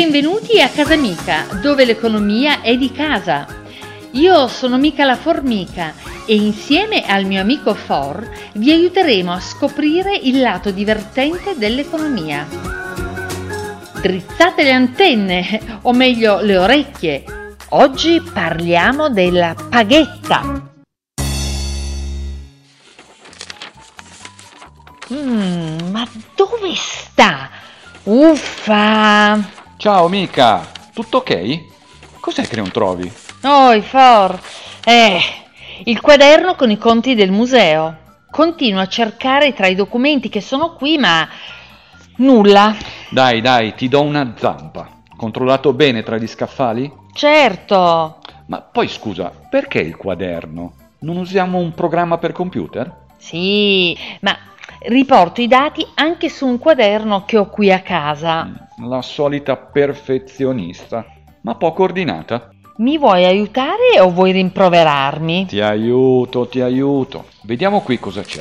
Benvenuti a Casa Mica, dove l'economia è di casa. Io sono Mica la Formica e insieme al mio amico For vi aiuteremo a scoprire il lato divertente dell'economia. Drizzate le antenne, o meglio le orecchie. Oggi parliamo della paghetta. Mm, ma dove sta? Uffa! Ciao mica, tutto ok? Cos'è che non trovi? Oi, For! Eh, il quaderno con i conti del museo. Continuo a cercare tra i documenti che sono qui, ma nulla. Dai, dai, ti do una zampa. Controllato bene tra gli scaffali? Certo. Ma poi scusa, perché il quaderno? Non usiamo un programma per computer? Sì, ma riporto i dati anche su un quaderno che ho qui a casa. La solita perfezionista, ma poco ordinata. Mi vuoi aiutare o vuoi rimproverarmi? Ti aiuto, ti aiuto. Vediamo qui cosa c'è.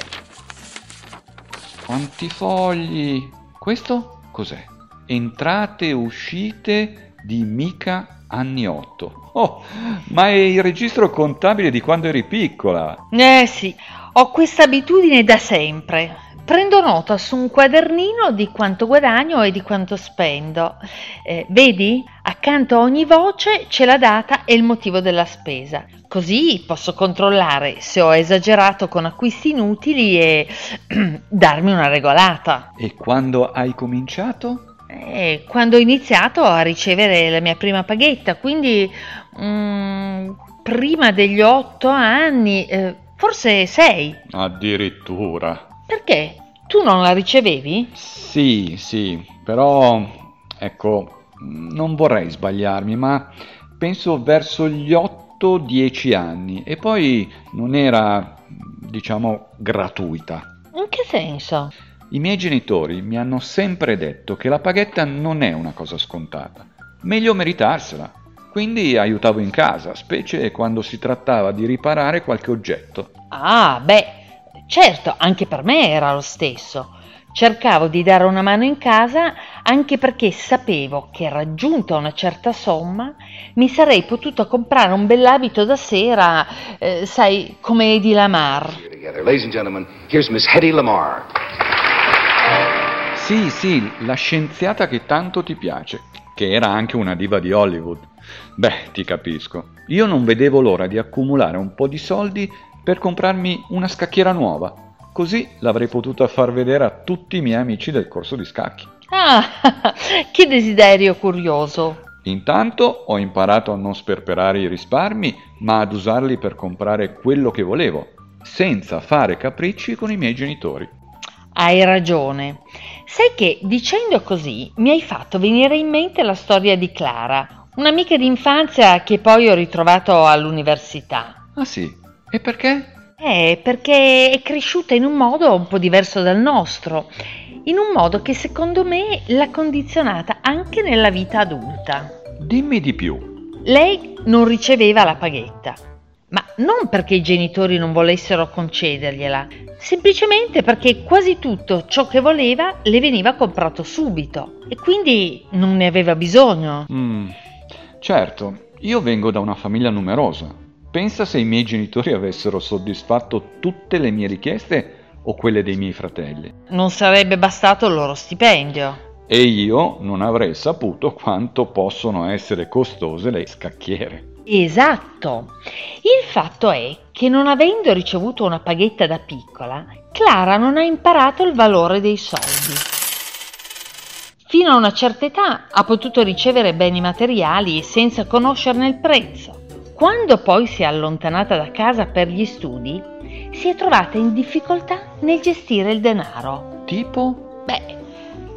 Quanti fogli? Questo cos'è? Entrate e uscite di mica anni 8. Oh, ma è il registro contabile di quando eri piccola. Eh sì, ho questa abitudine da sempre. Prendo nota su un quadernino di quanto guadagno e di quanto spendo. Eh, vedi? Accanto a ogni voce c'è la data e il motivo della spesa. Così posso controllare se ho esagerato con acquisti inutili e darmi una regolata. E quando hai cominciato? Eh, quando ho iniziato a ricevere la mia prima paghetta, quindi mm, prima degli otto anni, eh, forse sei. Addirittura. Perché? Tu non la ricevevi? Sì, sì, però ecco, non vorrei sbagliarmi, ma penso verso gli 8-10 anni e poi non era, diciamo, gratuita. In che senso? I miei genitori mi hanno sempre detto che la paghetta non è una cosa scontata, meglio meritarsela. Quindi aiutavo in casa, specie quando si trattava di riparare qualche oggetto. Ah, beh, Certo, anche per me era lo stesso. Cercavo di dare una mano in casa anche perché sapevo che raggiunta una certa somma mi sarei potuta comprare un bell'abito da sera, eh, sai, come Eddie Lamar. Ladies and gentlemen, here's Miss Hedy Lamar. Sì, sì, la scienziata che tanto ti piace, che era anche una diva di Hollywood. Beh, ti capisco. Io non vedevo l'ora di accumulare un po' di soldi per comprarmi una scacchiera nuova. Così l'avrei potuta far vedere a tutti i miei amici del corso di scacchi. Ah, che desiderio curioso! Intanto ho imparato a non sperperare i risparmi, ma ad usarli per comprare quello che volevo, senza fare capricci con i miei genitori. Hai ragione. Sai che dicendo così mi hai fatto venire in mente la storia di Clara, un'amica d'infanzia che poi ho ritrovato all'università. Ah sì? E perché? Eh, perché è cresciuta in un modo un po' diverso dal nostro, in un modo che secondo me l'ha condizionata anche nella vita adulta. Dimmi di più. Lei non riceveva la paghetta, ma non perché i genitori non volessero concedergliela, semplicemente perché quasi tutto ciò che voleva le veniva comprato subito e quindi non ne aveva bisogno. Mm, certo, io vengo da una famiglia numerosa Pensa se i miei genitori avessero soddisfatto tutte le mie richieste o quelle dei miei fratelli. Non sarebbe bastato il loro stipendio. E io non avrei saputo quanto possono essere costose le scacchiere. Esatto. Il fatto è che non avendo ricevuto una paghetta da piccola, Clara non ha imparato il valore dei soldi. Fino a una certa età ha potuto ricevere beni materiali senza conoscerne il prezzo. Quando poi si è allontanata da casa per gli studi, si è trovata in difficoltà nel gestire il denaro. Tipo? Beh,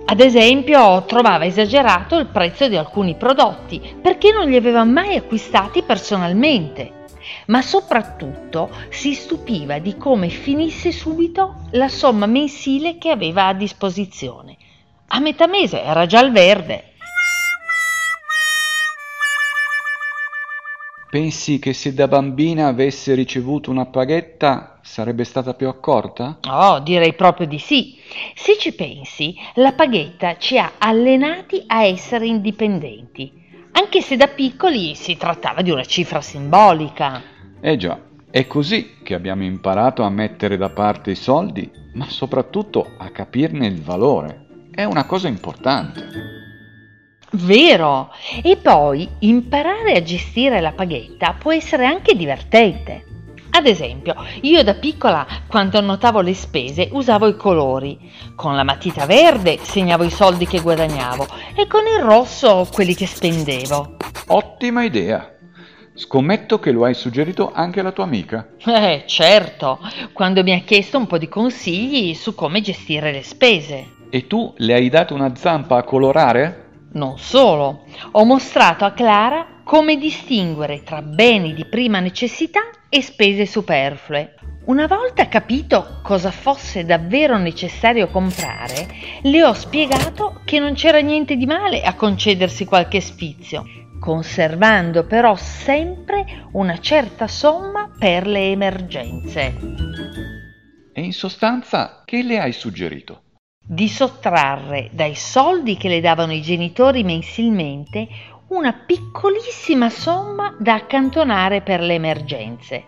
ad esempio trovava esagerato il prezzo di alcuni prodotti perché non li aveva mai acquistati personalmente, ma soprattutto si stupiva di come finisse subito la somma mensile che aveva a disposizione. A metà mese era già al verde Pensi che se da bambina avesse ricevuto una paghetta sarebbe stata più accorta? Oh, direi proprio di sì. Se ci pensi, la paghetta ci ha allenati a essere indipendenti, anche se da piccoli si trattava di una cifra simbolica. Eh già, è così che abbiamo imparato a mettere da parte i soldi, ma soprattutto a capirne il valore. È una cosa importante. Vero! E poi imparare a gestire la paghetta può essere anche divertente. Ad esempio, io da piccola, quando annotavo le spese, usavo i colori. Con la matita verde segnavo i soldi che guadagnavo e con il rosso quelli che spendevo. Ottima idea! Scommetto che lo hai suggerito anche alla tua amica. Eh, certo, quando mi ha chiesto un po' di consigli su come gestire le spese. E tu le hai dato una zampa a colorare? Non solo, ho mostrato a Clara come distinguere tra beni di prima necessità e spese superflue. Una volta capito cosa fosse davvero necessario comprare, le ho spiegato che non c'era niente di male a concedersi qualche sfizio, conservando però sempre una certa somma per le emergenze. E in sostanza che le hai suggerito? Di sottrarre dai soldi che le davano i genitori mensilmente una piccolissima somma da accantonare per le emergenze.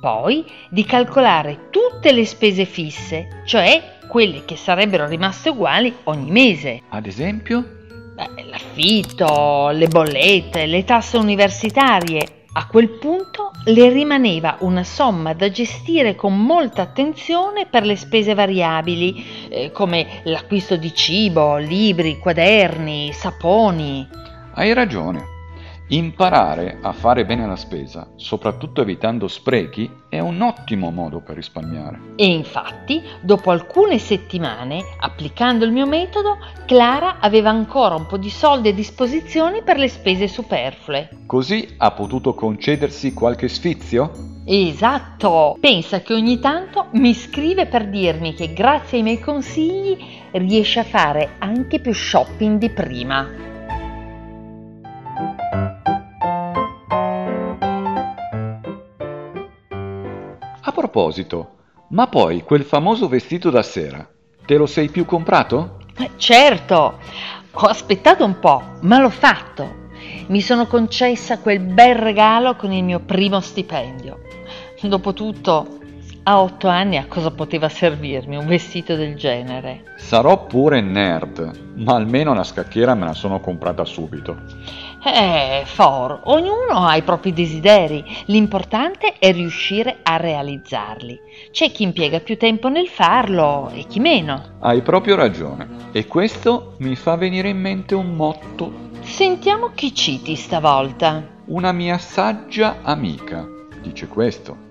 Poi di calcolare tutte le spese fisse, cioè quelle che sarebbero rimaste uguali ogni mese. Ad esempio? Beh, l'affitto, le bollette, le tasse universitarie, a quel punto le rimaneva una somma da gestire con molta attenzione per le spese variabili, eh, come l'acquisto di cibo, libri, quaderni, saponi. Hai ragione. Imparare a fare bene la spesa, soprattutto evitando sprechi, è un ottimo modo per risparmiare. E infatti, dopo alcune settimane, applicando il mio metodo, Clara aveva ancora un po' di soldi a disposizione per le spese superflue. Così ha potuto concedersi qualche sfizio? Esatto! Pensa che ogni tanto mi scrive per dirmi che grazie ai miei consigli riesce a fare anche più shopping di prima. Proposito, ma poi quel famoso vestito da sera, te lo sei più comprato? Eh, certo, ho aspettato un po', ma l'ho fatto. Mi sono concessa quel bel regalo con il mio primo stipendio. Dopotutto, a otto anni a cosa poteva servirmi un vestito del genere? Sarò pure nerd, ma almeno una scacchiera me la sono comprata subito. Eh, For, ognuno ha i propri desideri, l'importante è riuscire a realizzarli. C'è chi impiega più tempo nel farlo e chi meno. Hai proprio ragione, e questo mi fa venire in mente un motto. Sentiamo chi citi stavolta. Una mia saggia amica dice questo.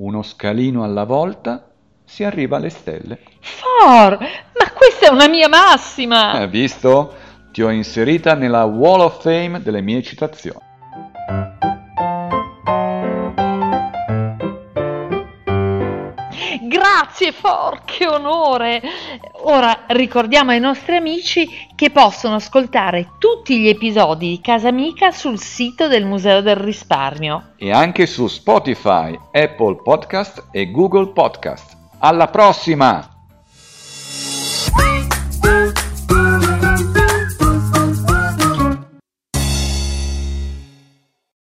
Uno scalino alla volta si arriva alle stelle. For, ma questa è una mia massima! Hai visto? Ti ho inserita nella Wall of Fame delle mie citazioni. Grazie For, che onore! Ora ricordiamo ai nostri amici che possono ascoltare tutti gli episodi di Casa Amica sul sito del Museo del Risparmio. E anche su Spotify, Apple Podcast e Google Podcast. Alla prossima!